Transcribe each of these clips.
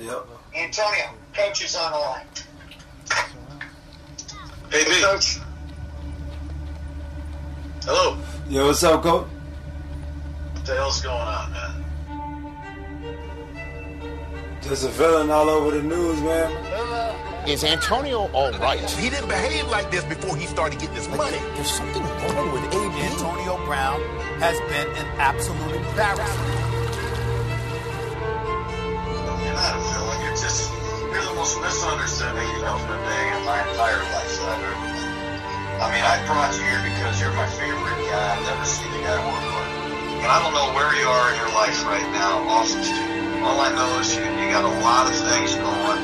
Yep. Antonio, coach is on the line. Hey, B. Coach, Hello. Yo, what's up, coach? What the hell's going on, man? There's a villain all over the news, man. Is Antonio all right? He didn't behave like this before he started getting his money. There's something wrong with AB. Antonio Brown has been an absolute embarrassment. Misunderstood human being in my entire life that I've ever met. I mean, I brought you here because you're my favorite guy. I've never seen a guy work hard. And I don't know where you are in your life right now, Austin Stewart. All I know is you, you got a lot of things going.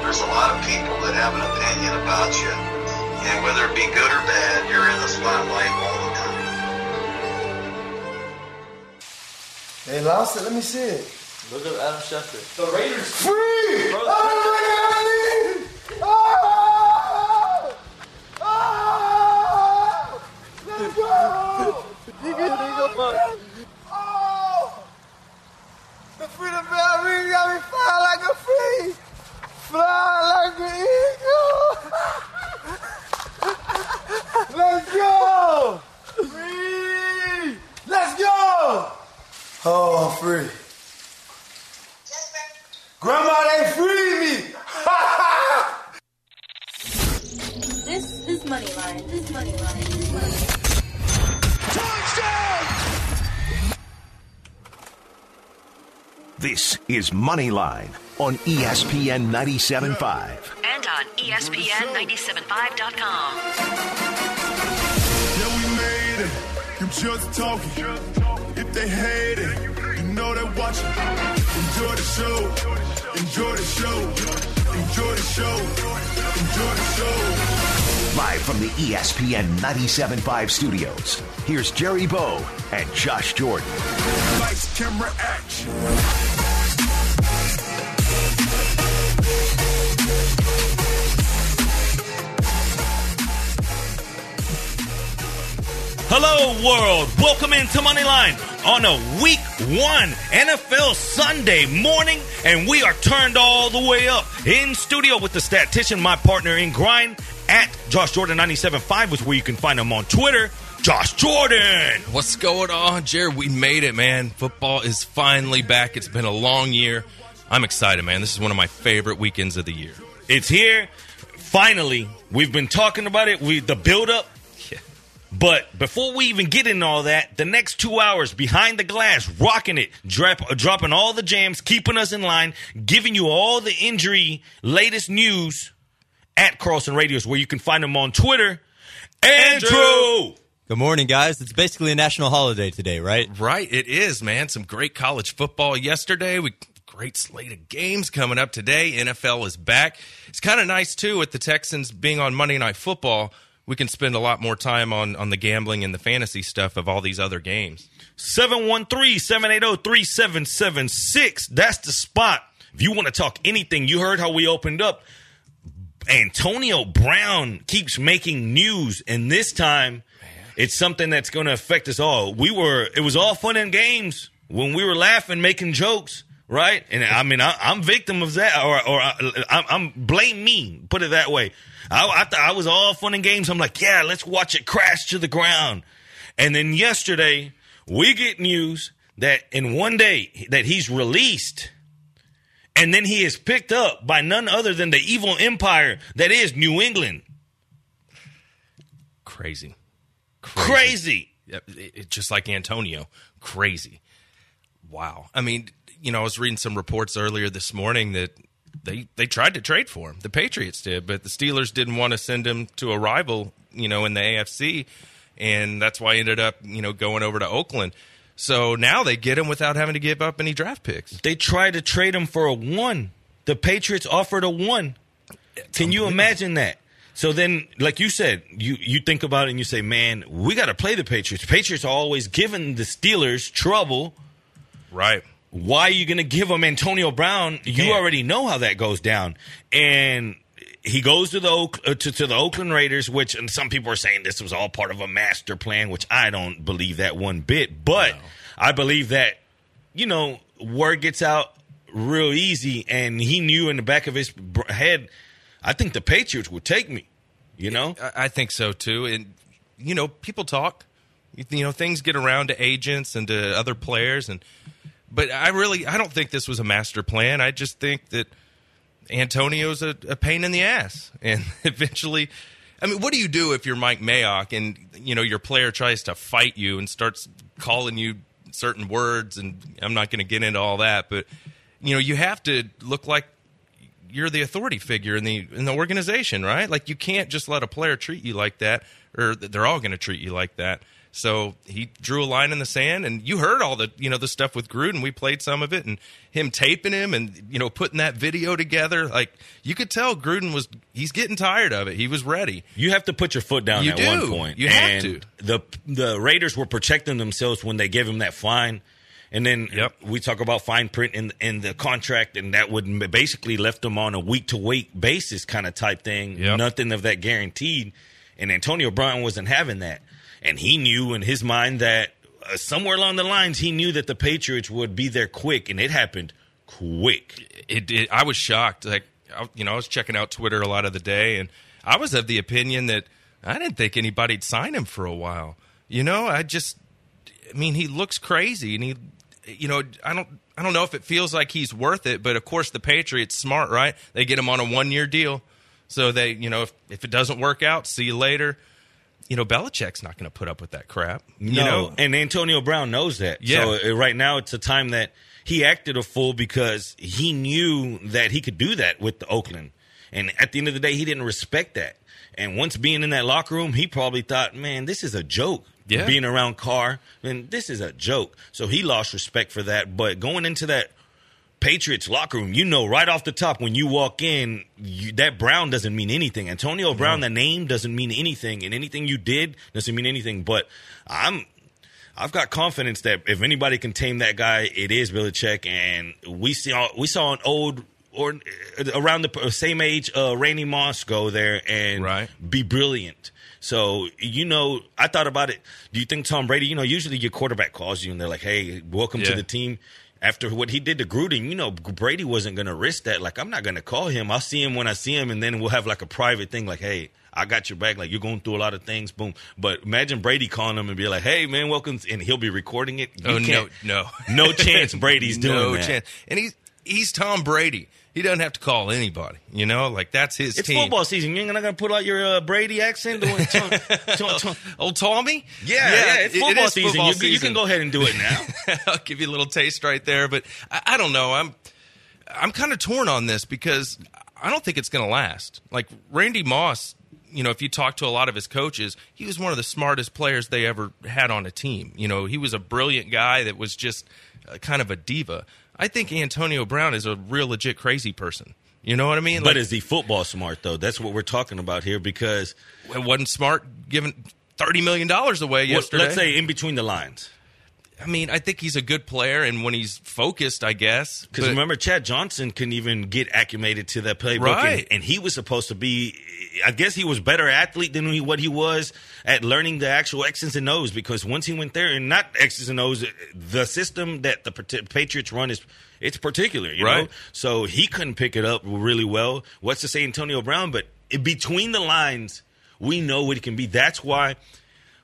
There's a lot of people that have an opinion about you. And whether it be good or bad, you're in the spotlight all the time. They lost it. Let me see it. Look at Adam Schefter. The Raiders free. Oh Oh, I'm free. Grandma, they free me! This is Moneyline. This is Moneyline. This is Moneyline. This is Moneyline on ESPN 97.5. And on E ESPN975.com. Yeah, we made it. You just talking. If they hate it, you know they're watching. Enjoy the show. Enjoy the show. Enjoy the show. Enjoy the show. Live from the ESPN 97.5 studios, here's Jerry Bow and Josh Jordan. Lights, camera, action. Hello, world. Welcome into Moneyline on a week one NFL Sunday morning, and we are turned all the way up in studio with the statistician, my partner in grind at Josh Jordan 97.5 is where you can find him on Twitter. Josh Jordan. What's going on, Jared? We made it, man. Football is finally back. It's been a long year. I'm excited, man. This is one of my favorite weekends of the year. It's here. Finally, we've been talking about it. We the build up. But before we even get into all that, the next two hours behind the glass, rocking it, drop, dropping all the jams, keeping us in line, giving you all the injury latest news at Carlson Radios, where you can find them on Twitter. Andrew. Good morning, guys. It's basically a national holiday today, right? Right, it is, man. Some great college football yesterday. We great slate of games coming up today. NFL is back. It's kind of nice too with the Texans being on Monday Night Football. We can spend a lot more time on on the gambling and the fantasy stuff of all these other games. 713-780-3776. That's the spot. If you want to talk anything, you heard how we opened up. Antonio Brown keeps making news, and this time it's something that's going to affect us all. We were, it was all fun and games when we were laughing, making jokes, right? And I mean, I, I'm victim of that, or, or I, I'm, I'm blame me. Put it that way. I, I I was all fun and games. I'm like, yeah, let's watch it crash to the ground. And then yesterday, we get news that in one day that he's released and then he is picked up by none other than the evil empire that is New England. Crazy. Crazy. Yep, it- it- just like Antonio. Crazy. Wow. I mean, you know, I was reading some reports earlier this morning that they they tried to trade for him. The Patriots did, but the Steelers didn't want to send him to a rival, you know, in the AFC, and that's why he ended up, you know, going over to Oakland. So now they get him without having to give up any draft picks. They tried to trade him for a one. The Patriots offered a one. Can you imagine that? So then, like you said, you you think about it and you say, "Man, we got to play the Patriots." Patriots are always giving the Steelers trouble. Right. Why are you going to give him Antonio Brown? You can't. already know how that goes down. And he goes to the Oak, uh, to, to the Oakland Raiders, which and some people are saying this was all part of a master plan, which I don't believe that one bit. But I believe that you know word gets out real easy, and he knew in the back of his head, I think the Patriots would take me. You know, I, I think so too. And you know, people talk. You, you know, things get around to agents and to other players, and but I really I don't think this was a master plan. I just think that Antonio's a, a pain in the ass, and eventually. I mean, what do you do if you're Mike Mayock and you know your player tries to fight you and starts calling you certain words? And I'm not going to get into all that, but you know you have to look like you're the authority figure in the in the organization, right? Like you can't just let a player treat you like that, or they're all going to treat you like that. So he drew a line in the sand, and you heard all the you know the stuff with Gruden. We played some of it, and him taping him, and you know putting that video together. Like you could tell Gruden was he's getting tired of it. He was ready. You have to put your foot down You at do. one point. You have and to. The the Raiders were protecting themselves when they gave him that fine. And then we talk about fine print in in the contract, and that would basically left them on a week to week basis kind of type thing. Nothing of that guaranteed. And Antonio Brown wasn't having that, and he knew in his mind that uh, somewhere along the lines he knew that the Patriots would be there quick, and it happened quick. It, it I was shocked. Like I, you know, I was checking out Twitter a lot of the day, and I was of the opinion that I didn't think anybody'd sign him for a while. You know, I just, I mean, he looks crazy, and he, you know, I don't, I don't know if it feels like he's worth it, but of course the Patriots smart, right? They get him on a one year deal, so they, you know, if if it doesn't work out, see you later. You know, Belichick's not going to put up with that crap. No, You know, and Antonio Brown knows that. Yeah. So uh, right now it's a time that he acted a fool because he knew that he could do that with the Oakland, and at the end of the day, he didn't respect that. And once being in that locker room, he probably thought, "Man, this is a joke." Yeah. Being around Carr, and this is a joke. So he lost respect for that. But going into that Patriots locker room, you know right off the top when you walk in, you, that Brown doesn't mean anything. Antonio Brown, the name doesn't mean anything, and anything you did doesn't mean anything. But I'm, I've got confidence that if anybody can tame that guy, it is Belichick. And we saw we saw an old or uh, around the same age, uh, Randy Moss go there and be brilliant. So you know, I thought about it. Do you think Tom Brady? You know, usually your quarterback calls you and they're like, "Hey, welcome to the team." After what he did to Gruden, you know, Brady wasn't going to risk that. Like, I'm not going to call him. I'll see him when I see him, and then we'll have like a private thing. Like, hey, I got your back. Like, you're going through a lot of things. Boom. But imagine Brady calling him and be like, "Hey, man, welcome," and he'll be recording it. You Oh no, no, no chance. Brady's doing no that. chance. And he's he's Tom Brady. He doesn't have to call anybody. You know, like that's his It's team. football season. You're not going to put out your uh, Brady accent. Doing Tom- Tom- Tom- Old Tommy. Yeah, yeah, it's it- it football season. football You- you can go ahead and do it now. I'll give you a little taste right there, but I, I don't know. I'm I'm kind of torn on this because I don't think it's going to last. Like Randy Moss, you know, if you talk to a lot of his coaches, he was one of the smartest players they ever had on a team. You know, he was a brilliant guy that was just uh, kind of a diva. I think Antonio Brown is a real legit crazy person. You know what I mean? but is he football smart though? That's what we're talking about here because it wasn't smart giving thirty million dollars away Well, yesterday. let's say in between the lines. I mean, I think he's a good player, and when he's focused, I guess. Because remember, Chad Johnson couldn't even get acclimated to that playbook, Right. and, and he was supposed to be. I guess he was better athlete than he, what he was at learning the actual X's and O's. Because once he went there, and not X's and O's, the system that the Patriots run is it's particular, you know. Right. So he couldn't pick it up really well. What's to say Antonio Brown? But between the lines, we know what he can be. That's why.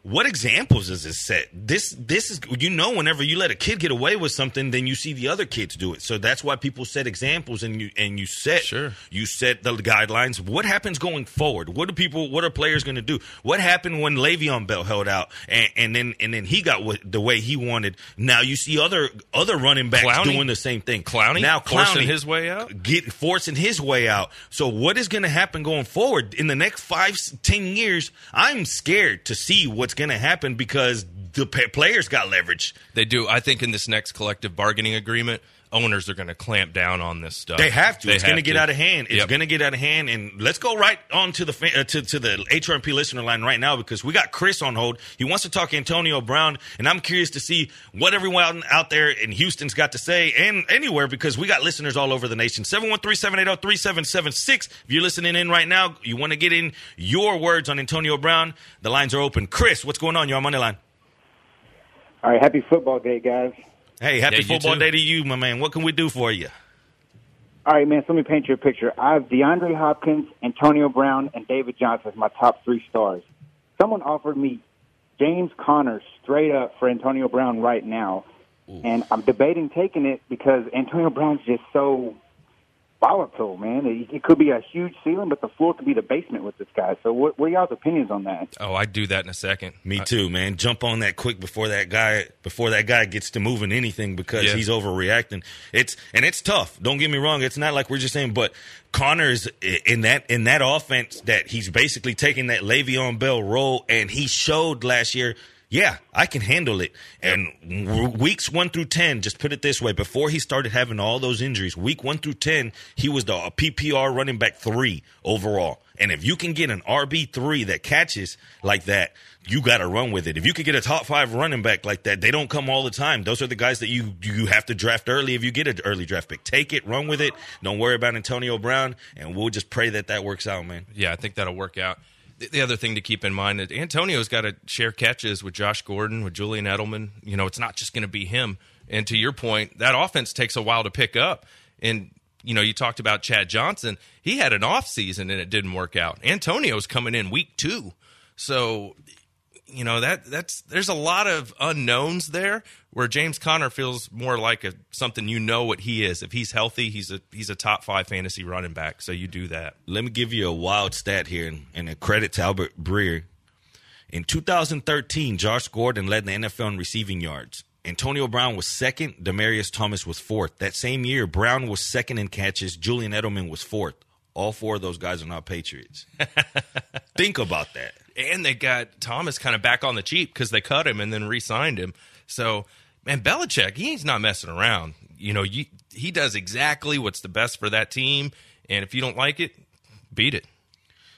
What examples does this set? This this is you know whenever you let a kid get away with something, then you see the other kids do it. So that's why people set examples and you and you set sure. you set the guidelines. What happens going forward? What do people? What are players going to do? What happened when Le'Veon Bell held out and, and then and then he got what, the way he wanted? Now you see other other running backs Clowney? doing the same thing. Clowney? now Forcing his way out? get forcing his way out. So what is going to happen going forward in the next five, ten years? I'm scared to see what's going to happen because the players got leverage. They do. I think in this next collective bargaining agreement, owners are going to clamp down on this stuff. They have to. They it's going to get out of hand. It's Yep. going to get out of hand. And let's go right on to the fa- uh, to to the HRMP listener line right now because we got Chris on hold. He wants to talk Antonio Brown, and I'm curious to see what everyone out there in Houston's got to say and anywhere because we got listeners all over the nation. 713-780-3776. If you're listening in right now, you want to get in your words on Antonio Brown. The lines are open. Chris, what's going on? You're on Money Line. All right, happy football day, guys. Hey, happy Yeah, football day to you, my man. What can we do for you? All right, man. So let me paint you a picture. I have DeAndre Hopkins, Antonio Brown, and David Johnson as my top three stars. Someone offered me James Conner straight up for Antonio Brown right now, and I'm debating taking it because Antonio Brown's just so volatile, man. It, it could be a huge ceiling, but the floor could be the basement with this guy. So, what, what are y'all's opinions on that? Oh, I'd do that in a second. Me too, man. Jump on that quick before that guy before that guy gets to moving anything because Yeah. he's overreacting. It's and it's tough. Don't get me wrong. It's not like we're just saying, but Conner's i- in that in that offense that he's basically taking that Le'Veon Bell role, and he showed last year. Yeah, I can handle it. And w- weeks one through ten, just put it this way: before he started having all those injuries, week one through ten, he was the uh, PPR running back three overall. And if you can get an RB three that catches like that, you got to run with it. If you could get a top five running back like that, they don't come all the time. Those are the guys that you you have to draft early. If you get an early draft pick, take it, run with it. Don't worry about Antonio Brown, and we'll just pray that that works out, man. Yeah, I think that'll work out. The, the other thing to keep in mind is Antonio's got to share catches with Josh Gordon, with Julian Edelman. You know, it's not just going to be him. And to your point, that offense takes a while to pick up. And you know, you talked about Chad Johnson. He had an off season and it didn't work out. Antonio's coming in week two, so you know that that's there's a lot of unknowns there where James Conner feels more like a something you know what he is. If he's healthy, he's a he's a top five fantasy running back. So you do that. Let me give you a wild stat here, and, and a credit to Albert Breer. In 2013, Josh Gordon led the NFL in receiving yards. Antonio Brown was second. Demaryius Thomas was fourth. That same year, Brown was second in catches. Julian Edelman was fourth. All four of those guys are not Patriots. Think about that. And they got Thomas kind of back on the cheap because they cut him and then re-signed him. So, man, Belichick, he's not messing around. You know, you, he does exactly what's the best for that team, and if you don't like it, beat it.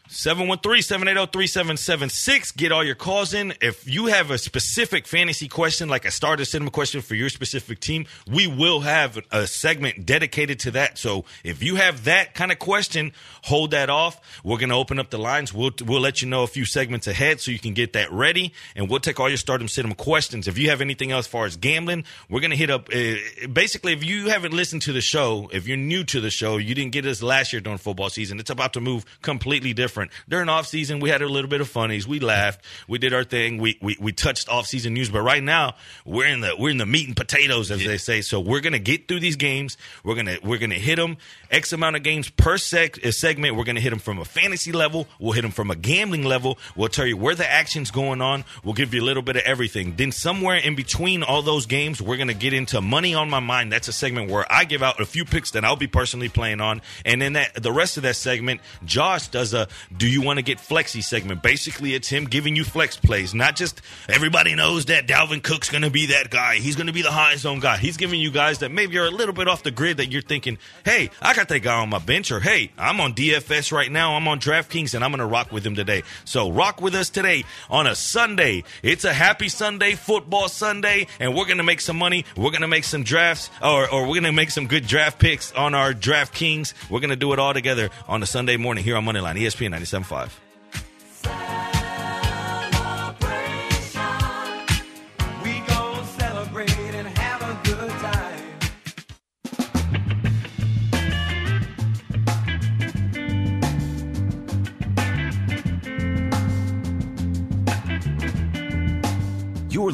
713-780-3776. Get all your calls in. If you have a specific fantasy question, like a starter cinema question for your specific team, we will have a segment dedicated to that. So if you have that kind of question, hold that off. We're going to open up the lines. We'll, we'll let you know a few segments ahead so you can get that ready. And we'll take all your stardom cinema questions. If you have anything else as far as gambling, we're going to hit up. Uh, basically, if you haven't listened to the show, if you're new to the show, you didn't get us last year during football season. It's about to move completely different. During off season, we had a little bit of funnies. We laughed. We did our thing. We we, we touched off season news. But right now, we're in the we're in the meat and potatoes, as they say. So we're gonna get through these games. We're gonna we're gonna hit them x amount of games per sec, uh, segment. We're gonna hit them from a fantasy level. We'll hit them from a gambling level. We'll tell you where the action's going on. We'll give you a little bit of everything. Then somewhere in between all those games, we're gonna get into money on my mind. That's a segment where I give out a few picks that I'll be personally playing on, and then that the rest of that segment, Josh does a "Do you want to get flexy?" segment. Basically, it's him giving you flex plays, not just everybody knows that Dalvin Cook's gonna be that guy. He's gonna be the high zone guy. He's giving you guys that maybe are a little bit off the grid that you're thinking, "Hey, I got that guy on my bench," or "Hey, I'm on DFS right now. I'm on DraftKings, and I'm gonna rock with him today." So rock with us today on a Sunday. It's a happy Sunday, football Sunday, and we're gonna make some money. We're gonna make some drafts, or, or we're gonna make some good draft picks on our DraftKings. We're gonna do it all together on a Sunday morning here on Moneyline, ESPN 97.5.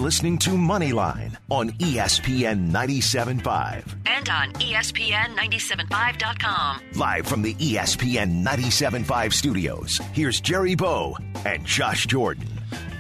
listening to Moneyline on ESPN 97.5. And on E ESPN 975.com. Live from the ESPN 97.5 studios, here's Jerry Bow and Josh Jordan.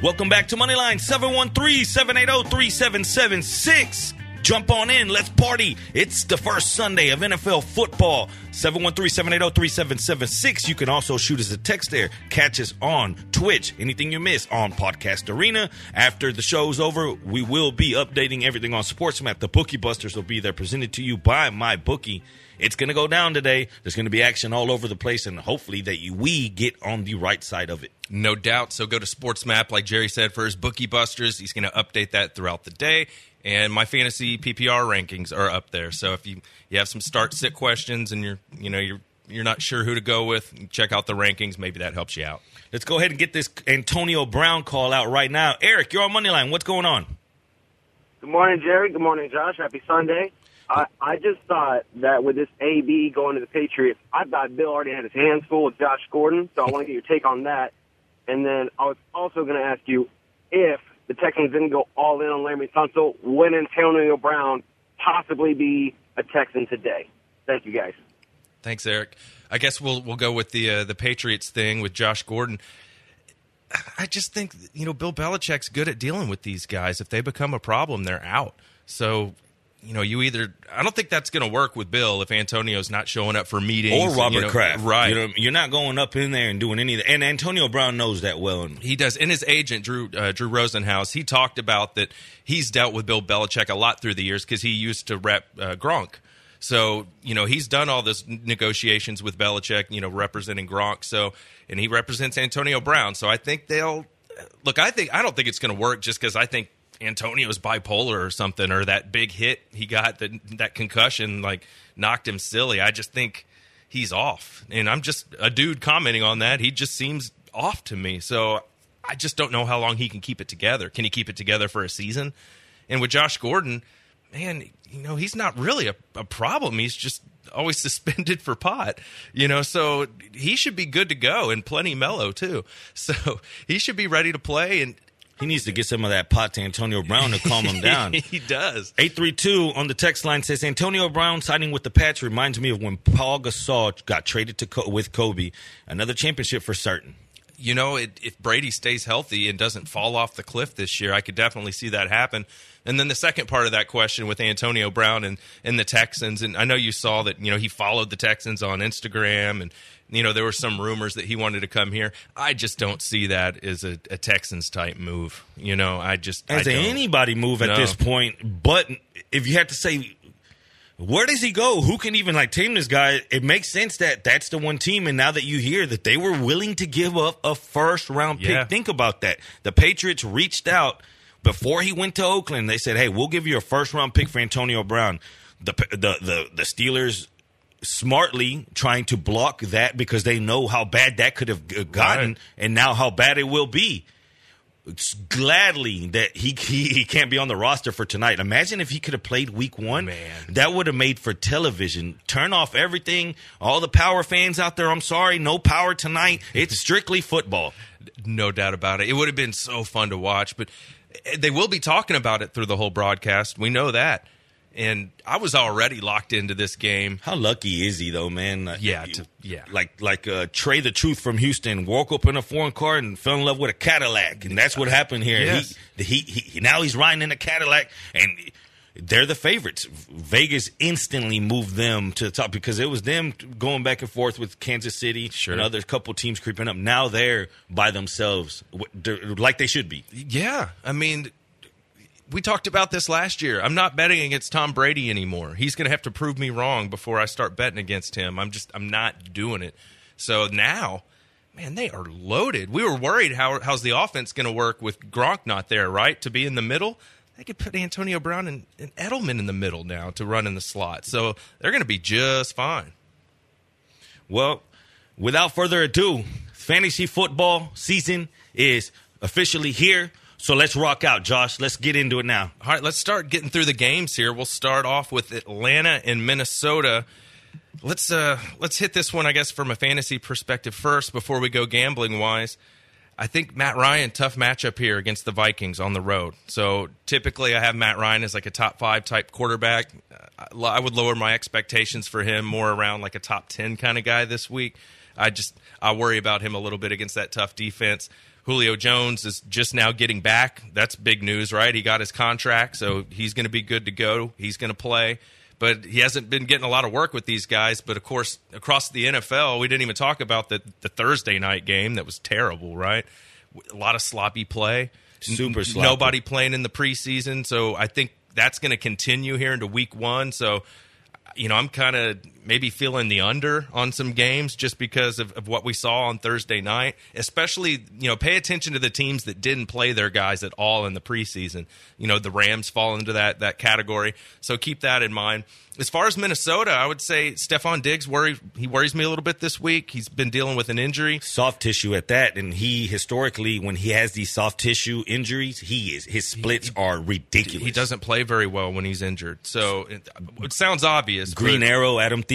Welcome back to Moneyline 713-780-3776. Jump on in, let's party. It's the first Sunday of NFL football. 713-780-3776. You can also shoot us a text there. Catch us on Twitch. Anything you miss on Podcast Arena. After the show's over, we will be updating everything on SportsMap. The Bookie Busters will be there presented to you by my bookie. It's going to go down today. There's going to be action all over the place, and hopefully that we get on the right side of it. No doubt. So go to SportsMap, like Jerry said, for his bookie busters. He's going to update that throughout the day. And my fantasy PPR rankings are up there. So if you, you have some start sit questions and you're you know you're you're not sure who to go with, check out the rankings. Maybe that helps you out. Let's go ahead and get this Antonio Brown call out right now. Eric, you're on Moneyline. What's going on? Good morning, Jerry. Good morning, Josh. Happy Sunday. I, I just thought that with this AB going to the Patriots, I thought Bill already had his hands full with Josh Gordon, so I want to get your take on that. And then I was also going to ask you if the Texans didn't go all in on Larry Tunsil, would Antonio Brown possibly be a Texan today? Thank you, guys. Thanks, Eric. I guess we'll we'll go with the uh, the Patriots thing with Josh Gordon. I just think you know Bill Belichick's good at dealing with these guys. If they become a problem, they're out. So you know, you either I don't think that's going to work with Bill if Antonio's not showing up for meetings or Robert you know, Kraft, right? You know, you're not going up in there and doing any of that. And Antonio Brown knows that well. He does. And his agent Drew uh, Drew Rosenhaus, he talked about that he's dealt with Bill Belichick a lot through the years because he used to rep uh, Gronk. So you know he's done all this negotiations with Belichick, you know, representing Gronk. So and he represents Antonio Brown. So I think they'll look. I think I don't think it's going to work just because I think Antonio's bipolar or something, or that big hit he got that that concussion like knocked him silly. I just think he's off, and I'm just a dude commenting on that. He just seems off to me. So I just don't know how long he can keep it together. Can he keep it together for a season? And with Josh Gordon, man, you know he's not really a, a problem. He's just always suspended for pot, you know, so he should be good to go and plenty mellow too. So he should be ready to play. And he needs to get some of that pot to Antonio Brown to calm him down. he does. 832 on the text line says Antonio Brown signing with the Pats reminds me of when Paul Gasol got traded to Co- with Kobe. Another championship for certain. You know, it, if Brady stays healthy and doesn't fall off the cliff this year, I could definitely see that happen. And then the second part of that question with Antonio Brown and, and the Texans, and I know you saw that, you know, he followed the Texans on Instagram and you know, there were some rumors that he wanted to come here. I just don't see that as a, a Texans type move. You know, I just as I anybody move at No. this point. But if you had to say, where does he go? Who can even like tame this guy? It makes sense that that's the one team. And now that you hear that they were willing to give up a first round pick, Yeah. think about that. The Patriots reached out before he went to Oakland. They said, "Hey, we'll give you a first round pick for Antonio Brown." The the the, the Steelers smartly trying to block that because they know how bad that could have gotten Right. and now how bad it will be. It's gladly that he, he he can't be on the roster for tonight. Imagine if he could have played week one. Man. That would have made for television. Turn off everything. All the power fans out there, I'm sorry, no power tonight. It's strictly football. No doubt about it. It would have been so fun to watch, but eh, they will be talking about it through the whole broadcast. We know that. And I was already locked into this game. How lucky is he though, man? Like, Yeah, to- yeah. Like like uh, Trae tha Truth from Houston woke up in a foreign car and fell in love with a Cadillac, and that's what happened here. Yes. He, he, he now he's riding in a Cadillac, and they're the favorites. Vegas instantly moved them to the top because it was them going back and forth with Kansas City and other couple teams creeping up. Now they're by themselves, like they should be. Yeah. I mean, we talked about this last year. I'm not betting against Tom Brady anymore. He's going to have to prove me wrong before I start betting against him. I'm just I'm not doing it. So now, man, they are loaded. We were worried how how's the offense going to work with Gronk not there, right? To be in the middle. They could put Antonio Brown and, and Edelman in the middle now to run in the slot. So they're going to be just fine. Well, without further ado, fantasy football season is officially here. So let's rock out, Josh. Let's get into it now. All right, let's start getting through the games here. We'll start off with Atlanta and Minnesota. Let's uh let's hit this one, I guess, from a fantasy perspective first before we go gambling wise. I think Matt Ryan tough matchup here against the Vikings on the road. So typically, I have Matt Ryan as like a top five type quarterback. Uh, I would lower my expectations for him more around like a top ten kind of guy this week. I just I worry about him a little bit against that tough defense. Julio Jones is just now getting back. That's big news, right? He got his contract, so he's going to be good to go. He's going to play. But he hasn't been getting a lot of work with these guys. But of course, across the NFL, we didn't even talk about the, the Thursday night game that was terrible, right? A lot of sloppy play. Super sloppy. Nobody playing in the preseason. So I think that's going to continue here into week one. So you know, I'm kind of maybe feeling the under on some games just because of, of what we saw on Thursday night. Especially, you know, pay attention to the teams that didn't play their guys at all in the preseason. You know, the Rams fall into that that category, so keep that in mind. As far as Minnesota, I would say Stefon Diggs worry he worries me a little bit this week. He's been dealing with an injury, soft tissue at that, and he historically when he has these soft tissue injuries, he is his splits are ridiculous. He doesn't play very well when he's injured. So it, it sounds obvious. Green Arrow, Adam Thielen.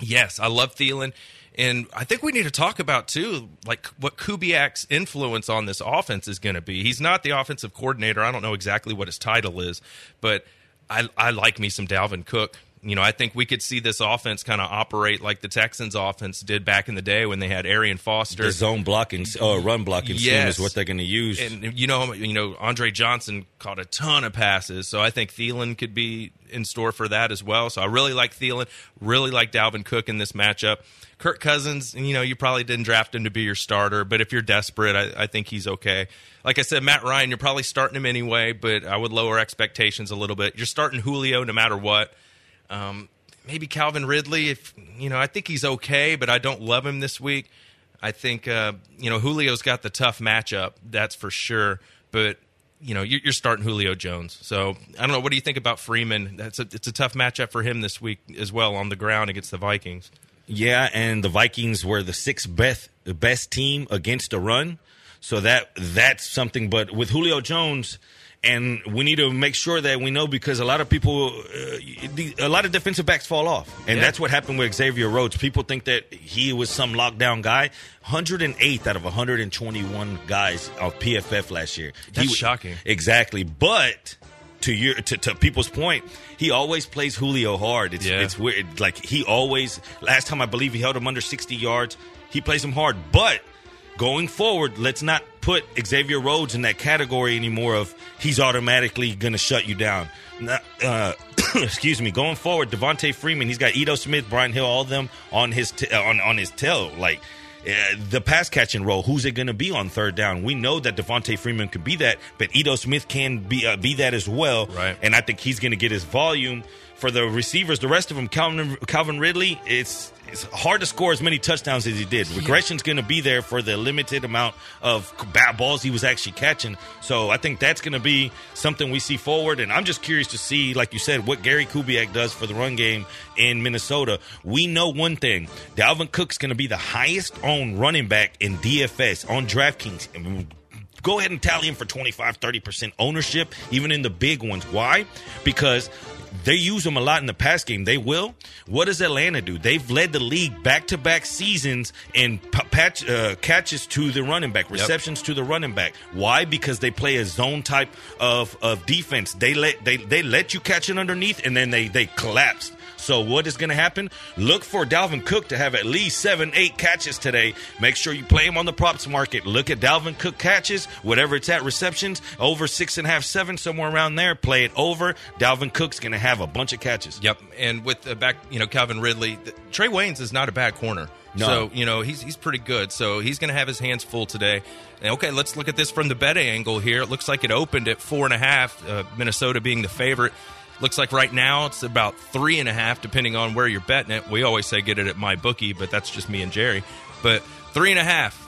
Yes, I love Thielen. And I think we need to talk about too, like what Kubiak's influence on this offense is going to be. He's not the offensive coordinator. I don't know exactly what his title is, but I, I like me some Dalvin Cook. You know, I think we could see this offense kind of operate like the Texans' offense did back in the day when they had Arian Foster. The zone blocking, uh, run blocking scheme is what they're going to use. And you know, you know, Andre Johnson caught a ton of passes, so I think Thielen could be in store for that as well. So I really like Thielen, really like Dalvin Cook in this matchup. Kirk Cousins, you know, you probably didn't draft him to be your starter, but if you're desperate, I, I think he's okay. Like I said, Matt Ryan, you're probably starting him anyway, but I would lower expectations a little bit. You're starting Julio no matter what. Um, maybe Calvin Ridley, if you know, I think he's okay, but I don't love him this week. I think uh, you know Julio's got the tough matchup, that's for sure. But you know you're, starting Julio Jones, so I don't know. What do you think about Freeman? That's a, it's a tough matchup for him this week as well on the ground against the Vikings. Yeah, and the Vikings were the sixth best best team against the run, so that that's something. But with Julio Jones, and we need to make sure that we know because a lot of people, uh, a lot of defensive backs fall off, and Yeah. that's what happened with Xavier Rhodes. People think that he was some lockdown guy. 108th out of 121 guys of PFF last year. That's He- shocking. Exactly, but to your to, to people's point, he always plays Julio hard. It's Yeah. it's weird. Like he always. Last time I believe he held him under 60 yards. He plays him hard, but going forward, let's not put Xavier Rhodes in that category anymore. Of he's automatically going to shut you down. Uh, excuse me. Going forward, Devonta Freeman, he's got Ito Smith, Brian Hill, all of them on his t- uh, on on his tail. Like uh, the pass catching role, who's it going to be on third down? We know that Devonta Freeman could be that, but Ito Smith can be uh, be that as well. Right. And I think he's going to get his volume for the receivers. The rest of them, Calvin Calvin Ridley, it's it's hard to score as many touchdowns as he did. Regression's going to be there for the limited amount of bad balls he was actually catching. So I think that's going to be something we see forward. And I'm just curious to see, like you said, what Gary Kubiak does for the run game in Minnesota. We know one thing: Dalvin Cook's going to be the highest owned running back in DFS on DraftKings. And go ahead and tally him for 25 30% ownership even in the big ones why because they use him a lot in the pass game. They will. What does Atlanta do? They've led the league back-to-back seasons in p- patch, uh, catches to the running back, receptions to the running back. Why? Because they play a zone type of, of defense. They let they they let you catch it underneath, and then they they collapse. So what is going to happen? Look for Dalvin Cook to have at least seven, eight catches today. Make sure you play him on the props market. Look at Dalvin Cook catches, whatever it's at, receptions over six and a half, seven, somewhere around there. Play it over. Dalvin Cook's going to have a bunch of catches. Yep, and with the back, you know, Calvin Ridley, the, Trae Waynes is not a bad corner. No. So you know he's he's pretty good. So he's going to have his hands full today. And, okay, let's look at this from the bet angle here. It looks like it opened at four and a half. Uh, Minnesota being the favorite. Looks like right now it's about three and a half, depending on where you're betting it. We always say get it at my bookie, but that's just me and Jerry. But three and a half.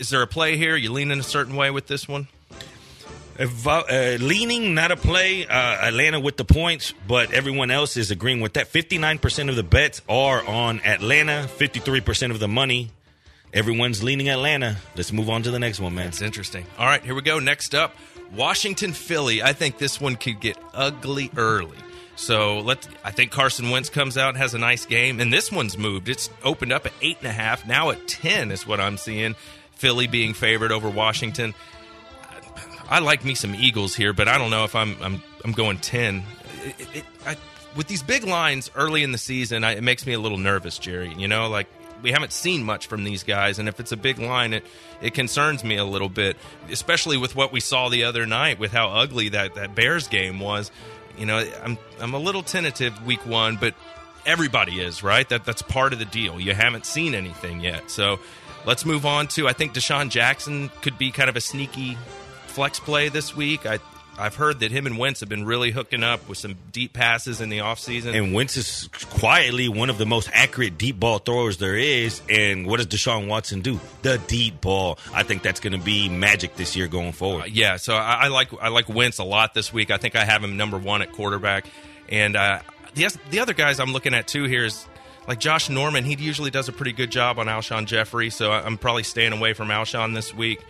Is there a play here? You lean in a certain way with this one? Uh, leaning, not a play. Uh, Atlanta with the points, but everyone else is agreeing with that. 59% of the bets are on Atlanta, 53% of the money. Everyone's leaning Atlanta. Let's move on to the next one, man. That's interesting. All right, here we go. Next up, Washington Philly. I think this one could get ugly early. So let's. I think Carson Wentz comes out and has a nice game, and this one's moved. It's opened up at eight and a half. Now at ten is what I'm seeing. Philly being favored over Washington. I like me some Eagles here, but I don't know if I'm I'm I'm going ten. It, it, I, with these big lines early in the season, I, it makes me a little nervous, Jerry. You know, like we haven't seen much from these guys, and if it's a big line, it it concerns me a little bit, especially with what we saw the other night with how ugly that that Bears game was. You know, I'm I'm a little tentative week one, but everybody is right. That that's part of the deal. You haven't seen anything yet, so let's move on to. I think DeSean Jackson could be kind of a sneaky flex play this week. I I've heard that him and Wentz have been really hooking up with some deep passes in the offseason. And Wentz is quietly one of the most accurate deep ball throwers there is. And what does Deshaun Watson do? The deep ball. I think that's going to be magic this year going forward. Uh, yeah, so I, I like I like Wentz a lot this week. I think I have him number one at quarterback, and uh, the the other guys I'm looking at too here is like Josh Norman. He usually does a pretty good job on Alshon Jeffery, so I'm probably staying away from Alshon this week.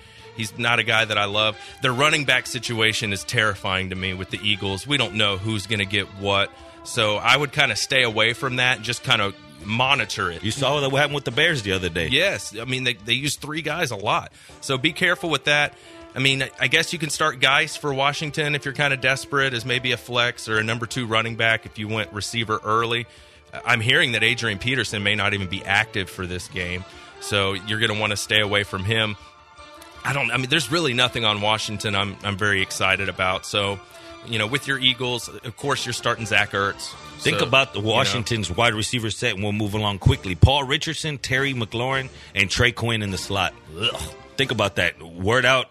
He's not a guy that I love. Their running back situation is terrifying to me with the Eagles. We don't know who's going to get what. So I would kind of stay away from that, and just kind of monitor it. You saw what happened with the Bears the other day. Yes. I mean, they, they use three guys a lot. So be careful with that. I mean, I guess you can start Guice for Washington if you're kind of desperate as maybe a flex or a number two running back if you went receiver early. I'm hearing that Adrian Peterson may not even be active for this game. So you're going to want to stay away from him. I don't. I mean, there's really nothing on Washington. I'm I'm very excited about. So, you know, with your Eagles, of course, you're starting Zach Ertz. Think So, about the you know. Washington's wide receiver set, and we'll move along quickly. Paul Richardson, Terry McLaurin, and Trey Quinn in the slot. Ugh. Think about that. Word out,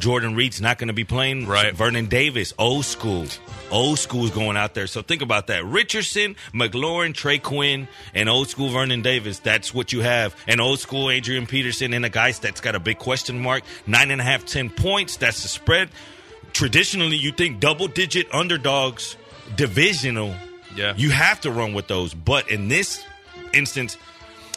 Jordan Reed's not going to be playing. Right. Vernon Davis, old school. Old school's going out there. So think about that. Richardson, McLaurin, Trey Quinn, and old school Vernon Davis. That's what you have. And old school Adrian Peterson and a guy that's got a big question mark. Nine and a half, ten points. That's the spread. Traditionally, you think double digit underdogs, divisional. Yeah. You have to run with those. But in this instance,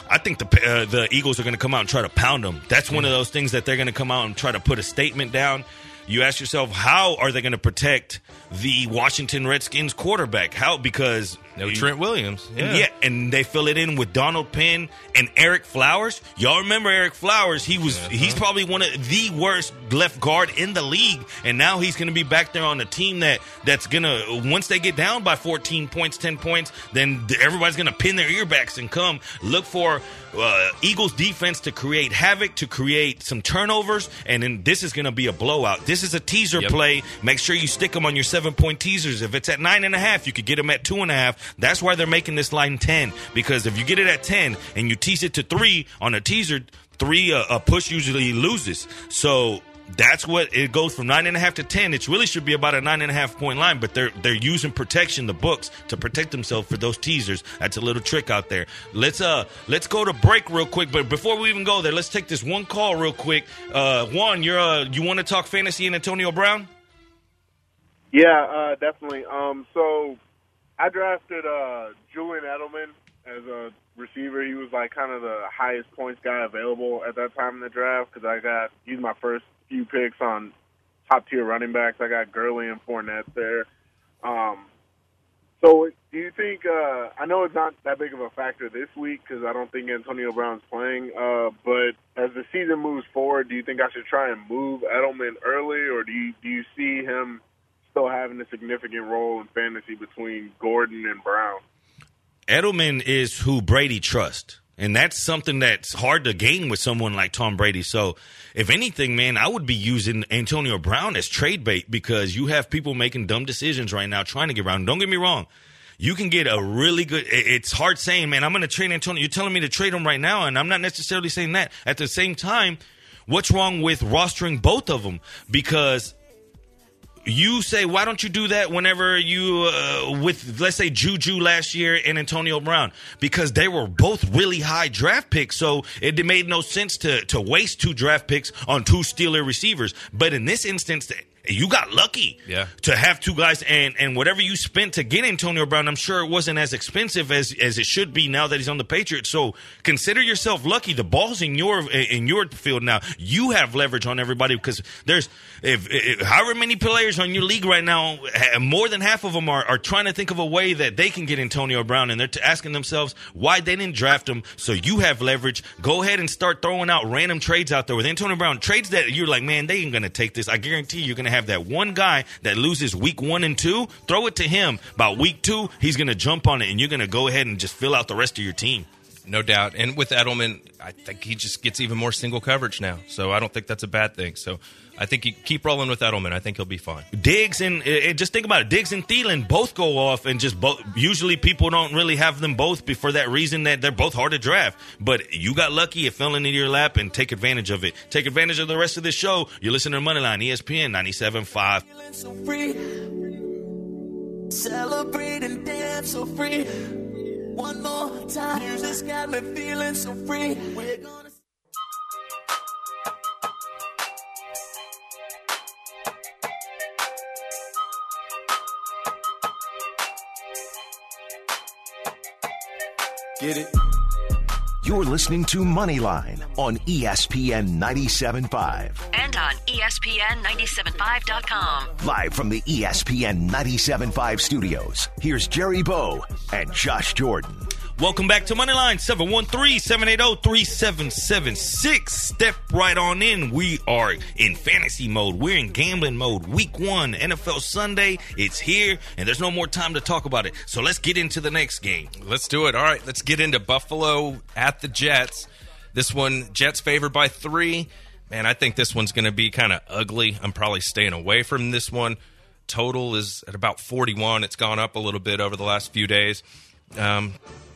I think the uh, the Eagles are going to come out and try to pound them. That's one of those things that they're going to come out and try to put a statement down. You ask yourself, how are they going to protect the Washington Redskins quarterback? How because No Trent Williams. Yeah. yeah, and they fill it in with Donald Penn and Ereck Flowers. Y'all remember Ereck Flowers? He was he's probably one of the worst left guard in the league, and now he's going to be back there on a team that that's going to once they get down by 14 points, 10 points, then everybody's going to pin their earbacks and come look for uh, Eagles defense to create havoc, to create some turnovers, and then this is going to be a blowout. This is a teaser Yep. play. Make sure you stick them on your seven point teasers. If it's at nine and a half, you could get them at two and a half. That's why they're making this line ten because if you get it at ten and you tease it to three on a teaser, three uh, a push usually loses. So. That's what it goes from nine and a half to ten. It really should be about a nine and a half point line, but they're they're using protection, the books, to protect themselves for those teasers. That's a little trick out there. Let's uh let's go to break real quick, but before we even go there, let's take this one call real quick. Uh, Juan, you're uh, you want to talk fantasy and Antonio Brown? Yeah, uh, definitely. Um, so I drafted uh, Julian Edelman as a receiver. He was like kind of the highest points guy available at that time in the draft because I got used my first few picks on top tier running backs. I got Gurley and Fournette there. Um, so do you think? Uh, I know it's not that big of a factor this week because I don't think Antonio Brown's playing. Uh, but as the season moves forward, do you think I should try and move Edelman early, or do you do you see him still having a significant role in fantasy between Gordon and Brown? Edelman is who Brady trusts. And that's something that's hard to gain with someone like Tom Brady. So, if anything, man, I would be using Antonio Brown as trade bait because you have people making dumb decisions right now trying to get around. Don't get me wrong. You can get a really good. It's hard saying, man, I'm going to trade Antonio. You're telling me to trade him right now, and I'm not necessarily saying that. At the same time, what's wrong with rostering both of them? Because you say, why don't you do that whenever you, uh, with, let's say, Juju last year and Antonio Brown? Because they were both really high draft picks. So it made no sense to, to waste two draft picks on two Steeler receivers. But in this instance, you got lucky Yeah. to have two guys and and whatever you spent to get Antonio Brown, I'm sure it wasn't as expensive as as it should be now that he's on the Patriots. So consider yourself lucky. The ball's in your in your field now. You have leverage on everybody because there's if, if however many players on your league right now, more than half of them are, are trying to think of a way that they can get Antonio Brown, and they're t- asking themselves why they didn't draft him. So you have leverage. Go ahead and start throwing out random trades out there with Antonio Brown. Trades that you're like, man, they ain't gonna take this. I guarantee you're gonna have that one guy that loses week one and two. Throw it to him. About week two, he's gonna jump on it, and you're gonna go ahead and just fill out the rest of your team. No doubt. And with Edelman, I think he just gets even more single coverage now. So I don't think that's a bad thing. So I think you keep rolling with Edelman. I think he'll be fine. Diggs and uh, just think about it. Diggs and Thielen both go off, and just both. Usually, people don't really have them both be- for that reason that they're both hard to draft. But you got lucky; it fell into your lap, and take advantage of it. Take advantage of the rest of this show. You're listening to Moneyline, ESPN 97.5. so. Celebrate and dance so free. One more time. Music's got me feeling so free. We're gonna. Get it? You're listening to Moneyline on ESPN 97.5. And on E ESPN 975.com. Live from the ESPN 97.5 studios, here's Jerry Bow and Josh Jordan. Welcome back to Moneyline 713-780-3776. Step right on in. We are in fantasy mode. We're in gambling mode. Week one, NFL Sunday. It's here, and there's no more time to talk about it. So let's get into the next game. Let's do it. All right, let's get into Buffalo at the Jets. This one, Jets favored by three. Man, I think this one's going to be kind of ugly. I'm probably staying away from this one. Total is at about 41. It's gone up a little bit over the last few days. Um,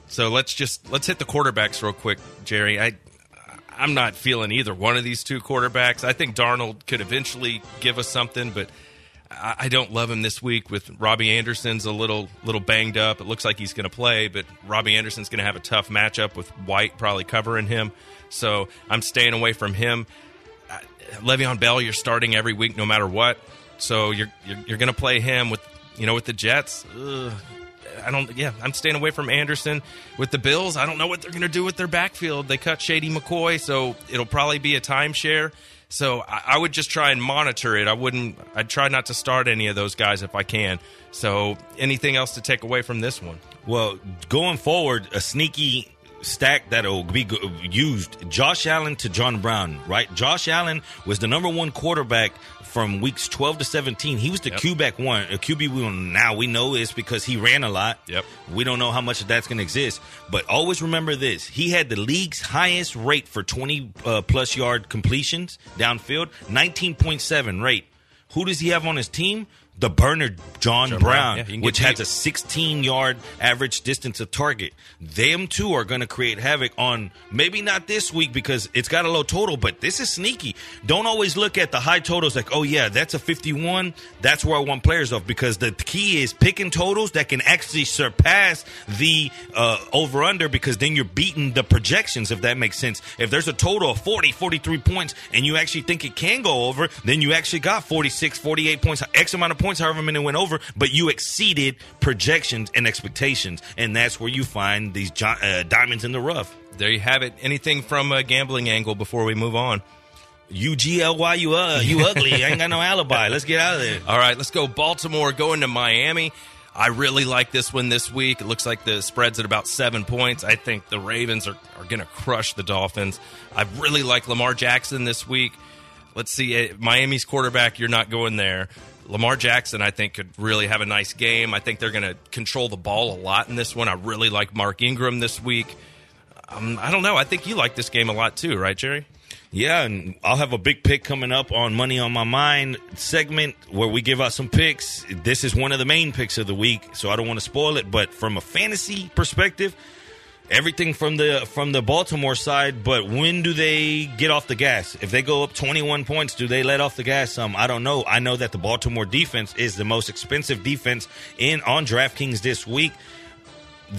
so let's just let's hit the quarterbacks real quick, Jerry. I I'm not feeling either one of these two quarterbacks. I think Darnold could eventually give us something, but I, I don't love him this week. With Robbie Anderson's a little little banged up. It looks like he's going to play, but Robbie Anderson's going to have a tough matchup with White probably covering him. So I'm staying away from him. Le'Veon Bell, you're starting every week no matter what. So you're you're, you're going to play him with you know with the Jets. Ugh. I don't. Yeah, I'm staying away from Anderson with the Bills. I don't know what they're going to do with their backfield. They cut Shady McCoy, so it'll probably be a timeshare. So I, I would just try and monitor it. I wouldn't. I'd try not to start any of those guys if I can. So anything else to take away from this one? Well, going forward, a sneaky stack that'll be used. Josh Allen to John Brown, right? Josh Allen was the number one quarterback from weeks 12 to 17. He was the QB one, a QB one. Now we know is because he ran a lot. Yep. We don't know how much of that's going to exist, but always remember this: he had the league's highest rate for 20 uh, plus yard completions downfield, 19.7 rate. Who does he have on his team? The burner John, John Brown. Brown, Yeah, he can get which has a 16 yard average distance of target. Them two are going to create havoc on maybe not this week because it's got a low total, but this is sneaky. Don't always look at the high totals like, oh yeah, that's a 51. That's where I want players off because the key is picking totals that can actually surpass the uh, over under because then you're beating the projections if that makes sense. If there's a total of 40, 43 points and you actually think it can go over, then you actually got 46, 48 points, X amount of points, however many went over, but you exceeded projections and expectations. And that's where you find these uh, diamonds in the rough. There you have it. Anything from a gambling angle before we move on? U G L Y, you uh, you ugly. I ain't got no alibi. Let's get out of there. All right, let's go. Baltimore going to Miami. I really like this one this week. It looks like the spread's at about seven points. I think the Ravens are, are going to crush the Dolphins. I really like Lamar Jackson this week. Let's see. eh, Miami's quarterback, you're not going there. Lamar Jackson, I think, could really have a nice game. I think they're going to control the ball a lot in this one. I really like Mark Ingram this week. Um, I don't know. I think you like this game a lot too, right, Jerry? Yeah, and I'll have a big pick coming up on Money on My Mind segment where we give out some picks. This is one of the main picks of the week, so I don't want to spoil it. But from a fantasy perspective, everything from the from the Baltimore side. But when do they get off the gas? If they go up twenty one points, do they let off the gas some? I don't know. I know that the Baltimore defense is the most expensive defense in on DraftKings this week.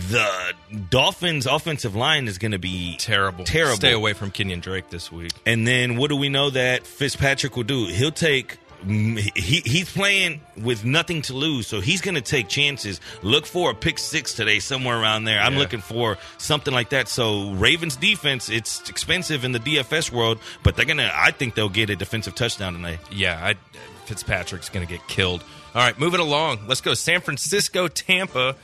The Dolphins' offensive line is going to be terrible. Terrible. Stay away from Kenyan Drake this week. And then what do we know that Fitzpatrick will do? He'll take. He he's playing with nothing to lose, so he's going to take chances. Look for a pick six today, somewhere around there. I'm Yeah. looking for something like that. So Ravens defense, it's expensive in the DFS world, but they're gonna. I think they'll get a defensive touchdown tonight. Yeah, I, Fitzpatrick's going to get killed. All right, moving along. Let's go. San Francisco, Tampa.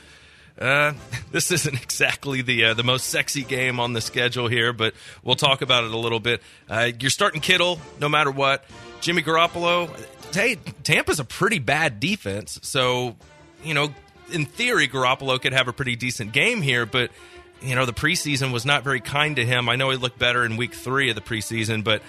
Uh, this isn't exactly the uh, the most sexy game on the schedule here, but we'll talk about it a little bit. Uh, you're starting Kittle no matter what. Jimmy Garoppolo. Hey, Tampa's a pretty bad defense, so you know in theory Garoppolo could have a pretty decent game here, but you know, the preseason was not very kind to him. I know he looked better in week three of the preseason, but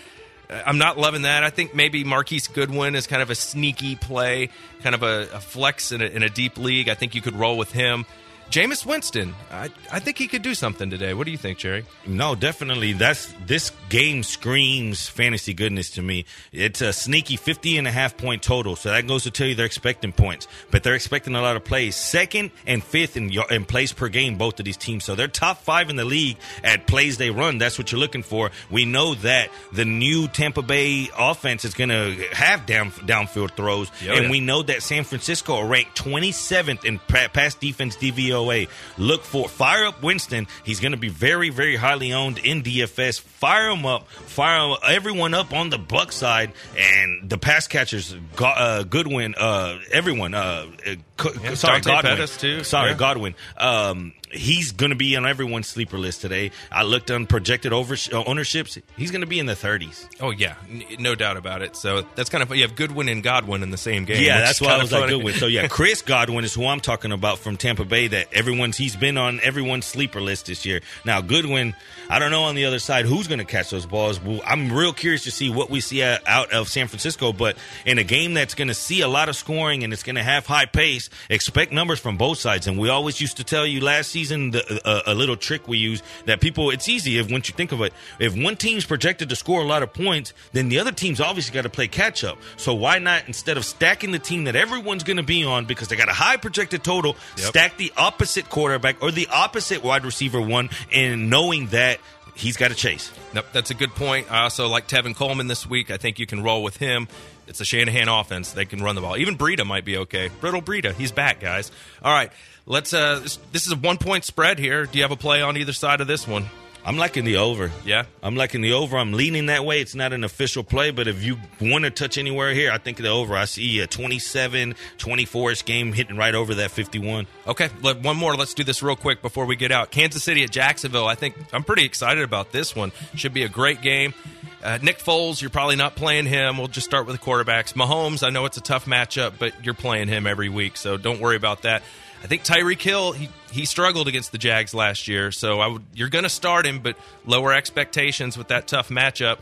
uh, I'm not loving that. I think maybe Marquise Goodwin is kind of a sneaky play, kind of a, a flex in a, in a deep league. I think you could roll with him. Jameis Winston, I, I think he could do something today. What do you think, Jerry? No, definitely. That's this game screams fantasy goodness to me. It's a sneaky 50 and a half point total. So that goes to tell you they're expecting points, but they're expecting a lot of plays. Second and fifth in, in plays per game, both of these teams. So they're top five in the league at plays they run. That's what you're looking for. We know that the new Tampa Bay offense is going to have down, downfield throws. Yeah, oh and yeah. we know that San Francisco are ranked 27th in pa- pass defense DVOA. Look for fire up Winston. He's going to be very, very highly owned in DFS. Fire him up. Fire everyone up on the Buck side and the pass catchers. Uh, Goodwin. Uh, everyone. Uh, uh, sorry, Dante Godwin. Pettis, too. Sorry, Yeah. Godwin. Um, he's going to be on everyone's sleeper list today. I looked on projected over uh, ownerships. He's going to be in the 30s. Oh yeah, N- no doubt about it. So that's kind of you have Goodwin and Godwin in the same game. Yeah, that's why I was like funny. good with. So yeah, Chris Godwin is who I'm talking about from Tampa Bay. That everyone's he's been on everyone's sleeper list this year. Now Goodwin, I don't know on the other side who's going to catch those balls. Well, I'm real curious to see what we see out out of San Francisco. But in a game that's going to see a lot of scoring and it's going to have high pace, expect numbers from both sides. And we always used to tell you last season the, uh, a little trick we use that people. It's easy if once you think of it, if one team's projected to score a lot of points, then the other team's obviously got to play catch up. So why not instead of stacking the team that everyone's going to be on because they got a high projected total, Yep. stack the opposite quarterback or the opposite wide receiver one, and knowing that he's got to chase. Nope, that's a good point. I also like Tevin Coleman this week. I think you can roll with him. It's a Shanahan offense. They can run the ball. Even Breida might be okay. Brittle Breida, he's back, guys. All right, let's. Uh, this, this is a one point spread here. Do you have a play on either side of this one? I'm liking the over. Yeah. I'm liking the over. I'm leaning that way. It's not an official play, but if you want to touch anywhere here, I think the over. I see a 27, 24 ish game hitting right over that 51. Okay, one more. Let's do this real quick before we get out. Kansas City at Jacksonville. I think I'm pretty excited about this one. Should be a great game. Uh, Nick Foles, you're probably not playing him. We'll just start with the quarterbacks. Mahomes, I know it's a tough matchup, but you're playing him every week, so don't worry about that. I think Tyreek Hill, he, he struggled against the Jags last year, so I would, you're going to start him, but lower expectations with that tough matchup.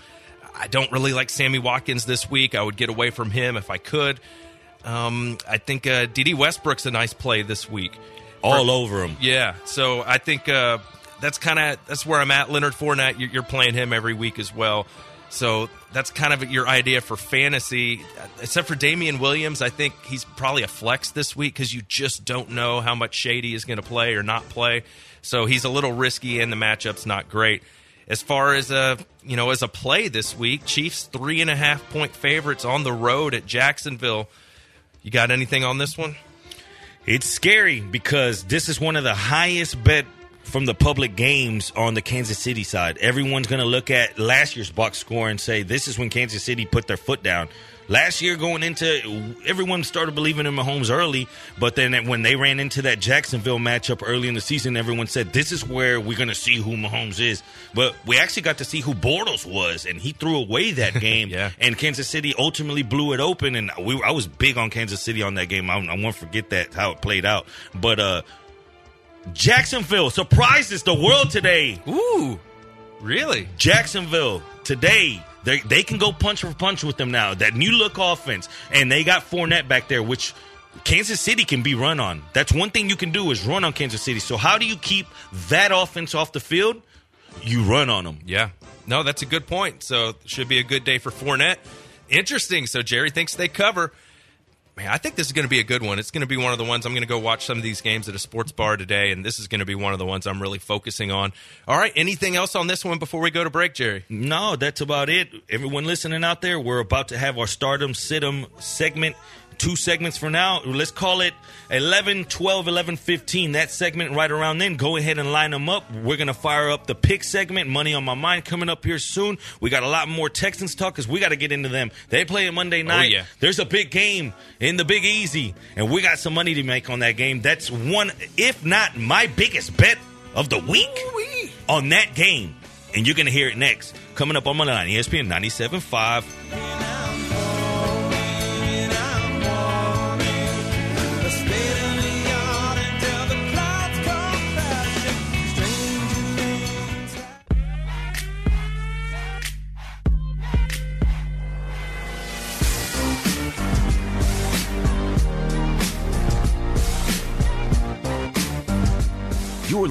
I don't really like Sammy Watkins this week. I would get away from him if I could. Um, I think uh, Dede Westbrook's a nice play this week. All over him. Yeah, so I think uh, that's kind of that's where I'm at. Leonard Fournette, you're, you're playing him every week as well. So that's kind of your idea for fantasy. Except for Damien Williams, I think he's probably a flex this week because you just don't know how much Shady is going to play or not play. So he's a little risky, and the matchup's not great. As far as a you know as a play this week, Chiefs three and a half point favorites on the road at Jacksonville. You got anything on this one? It's scary because this is one of the highest bet from the public games on the Kansas City side. Everyone's going to look at last year's box score and say this is when Kansas City put their foot down. Last year, going into everyone started believing in Mahomes early, but then when they ran into that Jacksonville matchup early in the season, everyone said this is where we're going to see who Mahomes is. But we actually got to see who Bortles was, and he threw away that game. Yeah. And Kansas City ultimately blew it open, and we I was big on Kansas City on that game. I, I won't forget that how it played out. But uh Jacksonville surprises the world today. Ooh, really? Jacksonville today. They they can go punch for punch with them now. That new look offense, and they got Fournette back there, which Kansas City can be run on. That's one thing you can do is run on Kansas City. So how do you keep that offense off the field? You run on them. Yeah. No, that's a good point. So should be a good day for Fournette. Interesting. So Jerry thinks they cover. Man, I think this is going to be a good one. It's going to be one of the ones I'm going to go watch some of these games at a sports bar today, and this is going to be one of the ones I'm really focusing on. All right, anything else on this one before we go to break, Jerry? No, that's about it. Everyone listening out there, we're about to have our Stardom Situm segment. Two segments for now. Let's call it 11, 12, 11, 15. That segment right around then. Go ahead and line them up. We're going to fire up the pick segment. Money on my mind coming up here soon. We got a lot more Texans talk because we got to get into them. They play a Monday oh, night. yeah. There's a big game in the Big Easy, and we got some money to make on that game. That's one, if not my biggest bet of the week on that game. And you're going to hear it next. Coming up on line, E ESPN 97.5.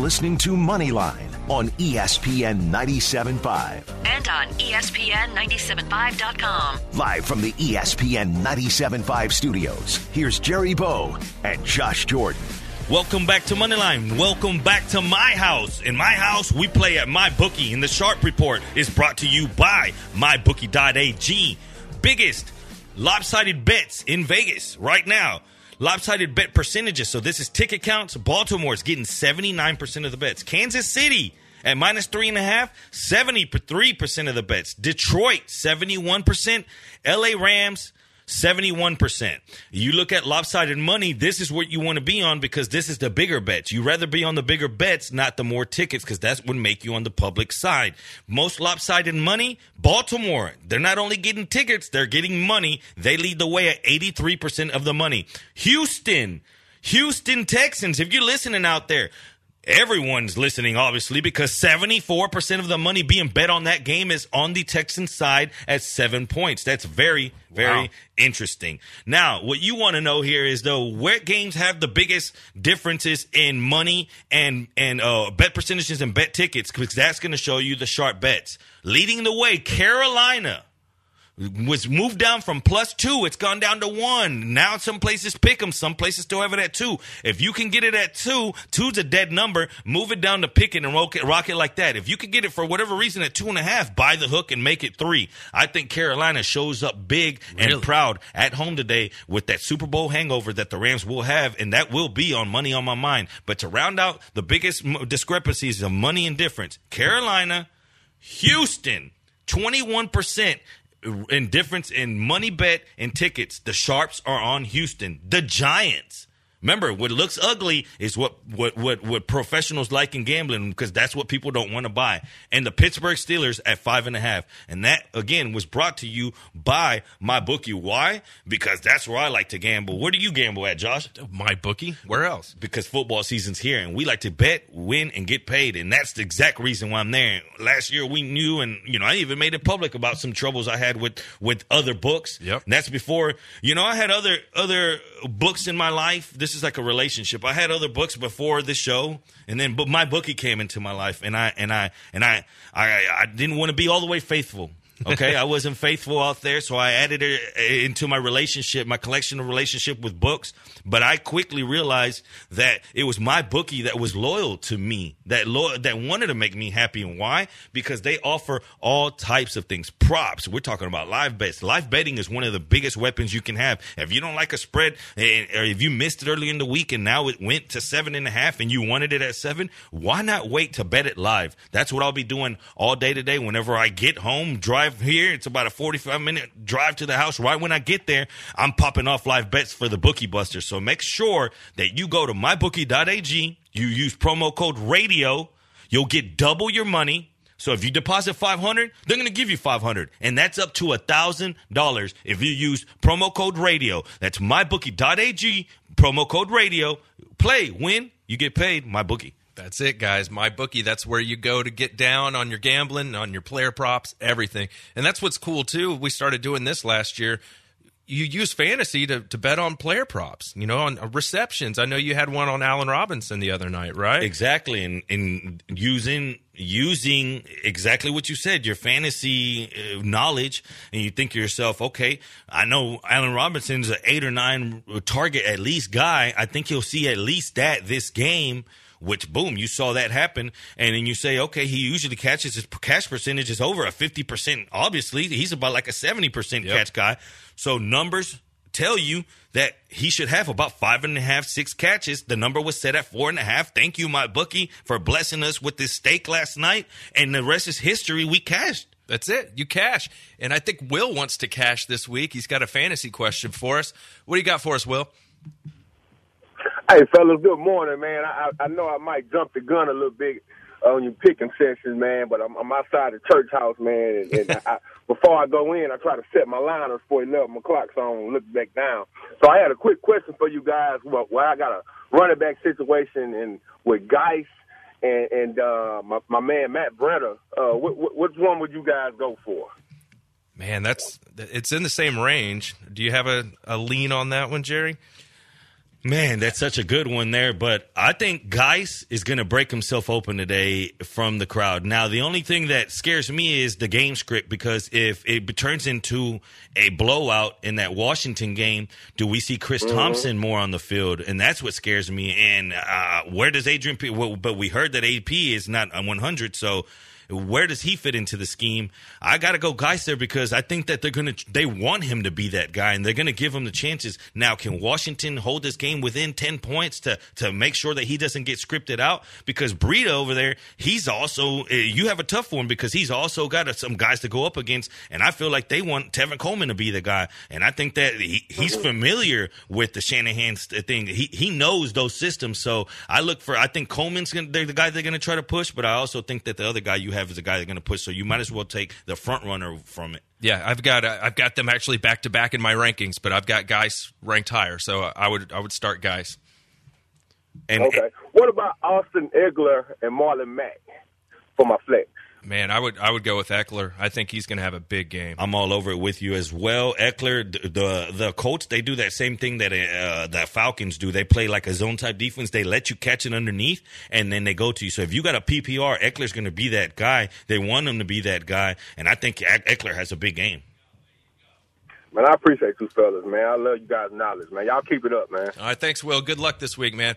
listening to Moneyline on ESPN 97.5. And on E ESPN 975.com. Live from the ESPN 97.5 studios, here's Jerry Bow and Josh Jordan. Welcome back to Moneyline. Welcome back to my house. In my house, we play at my bookie. And the Sharp Report is brought to you by mybookie.ag. Biggest lopsided bets in Vegas right now. Lopsided bet percentages. So this is ticket counts. Baltimore is getting 79% of the bets. Kansas City at minus three and a half, 73% of the bets. Detroit, 71%. LA Rams, 71%. You look at lopsided money, this is what you want to be on because this is the bigger bets. You rather be on the bigger bets, not the more tickets, because that's what make you on the public side. Most lopsided money, Baltimore. They're not only getting tickets, they're getting money. They lead the way at 83% of the money. Houston, Houston Texans, if you're listening out there, Everyone's listening, obviously, because 74% of the money being bet on that game is on the Texans side at seven points. That's very, very Wow. interesting. Now, what you want to know here is, though, what games have the biggest differences in money and, and uh, bet percentages and bet tickets, because that's going to show you the sharp bets. Leading the way, Carolina was moved down from plus two. It's gone down to one. Now some places pick them. Some places still have it at two. If you can get it at two, two's a dead number. Move it down to pick it and rock it, rock it like that. If you can get it for whatever reason at two and a half, buy the hook and make it three. I think Carolina shows up big and proud at home today with that Super Bowl hangover that the Rams will have, and that will be on money on my mind. But to round out the biggest discrepancies of money and difference, Carolina, Houston, 21% in difference in money bet and tickets. The Sharps are on Houston. The Giants. Remember, what looks ugly is what what what what professionals like in gambling because that's what people don't want to buy. And the Pittsburgh Steelers at five and a half, and that again was brought to you by my bookie. Why? Because that's where I like to gamble. Where do you gamble at, Josh? My bookie. Where else? Because football season's here, and we like to bet, win, and get paid, and that's the exact reason why I'm there. Last year we knew, and you know, I even made it public about some troubles I had with with other books. Yep. And that's before you know I had other other books in my life. This is like a relationship. I had other books before this show, and then but my bookie came into my life, and I and I and I I, I didn't want to be all the way faithful. Okay, I wasn't faithful out there, so I added it uh, into my relationship, my collection of relationship with books. But I quickly realized that it was my bookie that was loyal to me, that lo- that wanted to make me happy. And why? Because they offer all types of things, props. We're talking about live bets. Live betting is one of the biggest weapons you can have. If you don't like a spread, or if you missed it early in the week and now it went to seven and a half, and you wanted it at seven, why not wait to bet it live? That's what I'll be doing all day today. Whenever I get home, drive here. It's about a 45 minute drive to the house. Right when I get there, I'm popping off live bets for the Bookie Buster. So make sure that you go to mybookie.ag. You use promo code radio. You'll get double your money. So if you deposit 500, they're going to give you 500 and that's up to $1,000 if you use promo code radio. That's mybookie.ag promo code radio. Play, win, you get paid, my bookie. That's it, guys. My bookie. That's where you go to get down on your gambling, on your player props, everything. And that's what's cool too. We started doing this last year. You use fantasy to, to bet on player props, you know, on uh, receptions. I know you had one on Allen Robinson the other night, right? Exactly, and and using using exactly what you said, your fantasy uh, knowledge, and you think to yourself, okay, I know Allen Robinson's an eight or nine target at least guy. I think he'll see at least that this game. Which boom, you saw that happen, and then you say, okay, he usually catches his catch percentage is over a fifty percent. Obviously, he's about like a seventy percent catch guy. So numbers tell you that he should have about five and a half, six catches. The number was set at four and a half. Thank you, my bookie, for blessing us with this stake last night. And the rest is history. We cashed. That's it. You cash. And I think Will wants to cash this week. He's got a fantasy question for us. What do you got for us, Will? Hey, fellas, good morning, man. I, I know I might jump the gun a little bit on your picking sessions, man, but I'm, I'm outside the church house, man, and, and I, before I go in, I try to set my liners for 11 o'clock so I don't look back down. So I had a quick question for you guys. Well, well I got a running back situation and with Guice and, and uh, my, my man Matt Breida. Uh, wh- wh- which one would you guys go for? Man, that's it's in the same range. Do you have a, a lean on that one, Jerry? Man, that's such a good one there. But I think Guice is going to break himself open today from the crowd. Now, the only thing that scares me is the game script because if it turns into a blowout in that Washington game, do we see Chris Mhm. Thompson more on the field? And that's what scares me. And uh, where does Adrian? P- well, but we heard that AP is not 100, so. Where does he fit into the scheme? I got to go Guice there because I think that they're going to, they want him to be that guy and they're going to give him the chances. Now, can Washington hold this game within 10 points to, to make sure that he doesn't get scripted out? Because Breida over there, he's also, uh, you have a tough one because he's also got some guys to go up against. And I feel like they want Tevin Coleman to be the guy. And I think that he, he's familiar with the Shanahan thing. He, he knows those systems. So I look for, I think Coleman's gonna, they're the guy they're going to try to push, but I also think that the other guy you have is the guy they're going to push. So you might as well take the front runner from it. Yeah, I've got uh, I've got them actually back to back in my rankings, but I've got guys ranked higher, so I would I would start guys. And okay. What about Austin Ekeler and Marlon Mack for my flex? Man, I would I would go with Ekeler. I think he's going to have a big game. I'm all over it with you as well. Ekeler, the the, the Colts, they do that same thing that uh, that Falcons do. They play like a zone type defense. They let you catch it underneath, and then they go to you. So if you got a PPR, Ekeler's going to be that guy. They want him to be that guy, and I think Ekeler has a big game. Man, I appreciate you fellas, man. I love you guys' knowledge, man. Y'all keep it up, man. All right, thanks, Will. Good luck this week, man.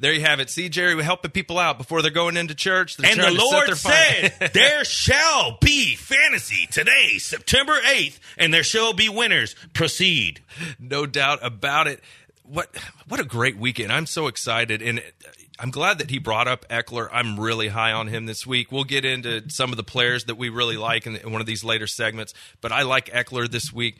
There you have it. See, Jerry, we're helping people out before they're going into church. They're And the trying to set Lord said, There shall be fantasy today, September 8th, and there shall be winners. Proceed. no doubt about it. What what a great weekend! I'm so excited, and I'm glad that he brought up Ekeler. I'm really high on him this week. We'll get into some of the players that we really like in, in one of these later segments, but I like Ekeler this week.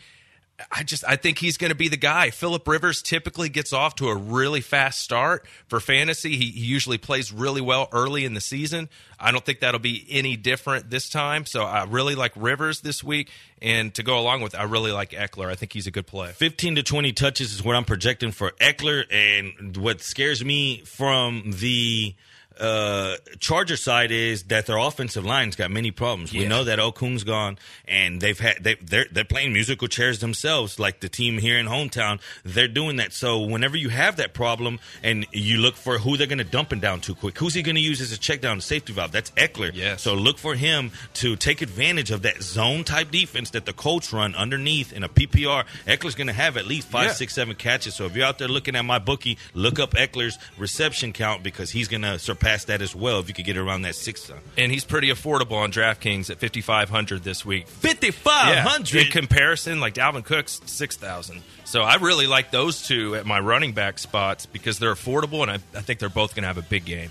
I just I think he's going to be the guy. Philip Rivers typically gets off to a really fast start for fantasy. He, he usually plays really well early in the season. I don't think that'll be any different this time. So I really like Rivers this week, and to go along with, I really like Ekeler. I think he's a good play. 15 to 20 touches is what I'm projecting for Ekeler. And what scares me from the uh, Charger side is that their offensive line's got many problems. We know that Okung's gone, and they've had they, they're they're playing musical chairs themselves, like the team here in hometown. They're doing that. So whenever you have that problem, and you look for who they're going to dump it down too quick, who's he going to use as a check down safety valve? That's Ekeler. Yeah. So look for him to take advantage of that zone type defense that the Colts run underneath in a PPR. Ekeler's going to have at least five, Yeah. six, seven catches. So if you're out there looking at my bookie, look up Ekeler's reception count because he's going to surpass that as well if you could get around that six. And he's pretty affordable on DraftKings at 5500 this week. 5500 in comparison, like Dalvin Cook's 6000 So I really like those two at my running back spots because they're affordable, and I, I think they're both going to have a big game.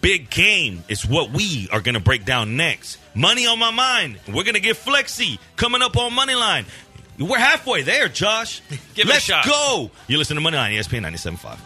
Big game is what we are going to break down next. Money on my mind. We're going to get flexy coming up on Moneyline. We're halfway there, Josh. Give it a shot. go. You listen to Moneyline, ESPN 97.5.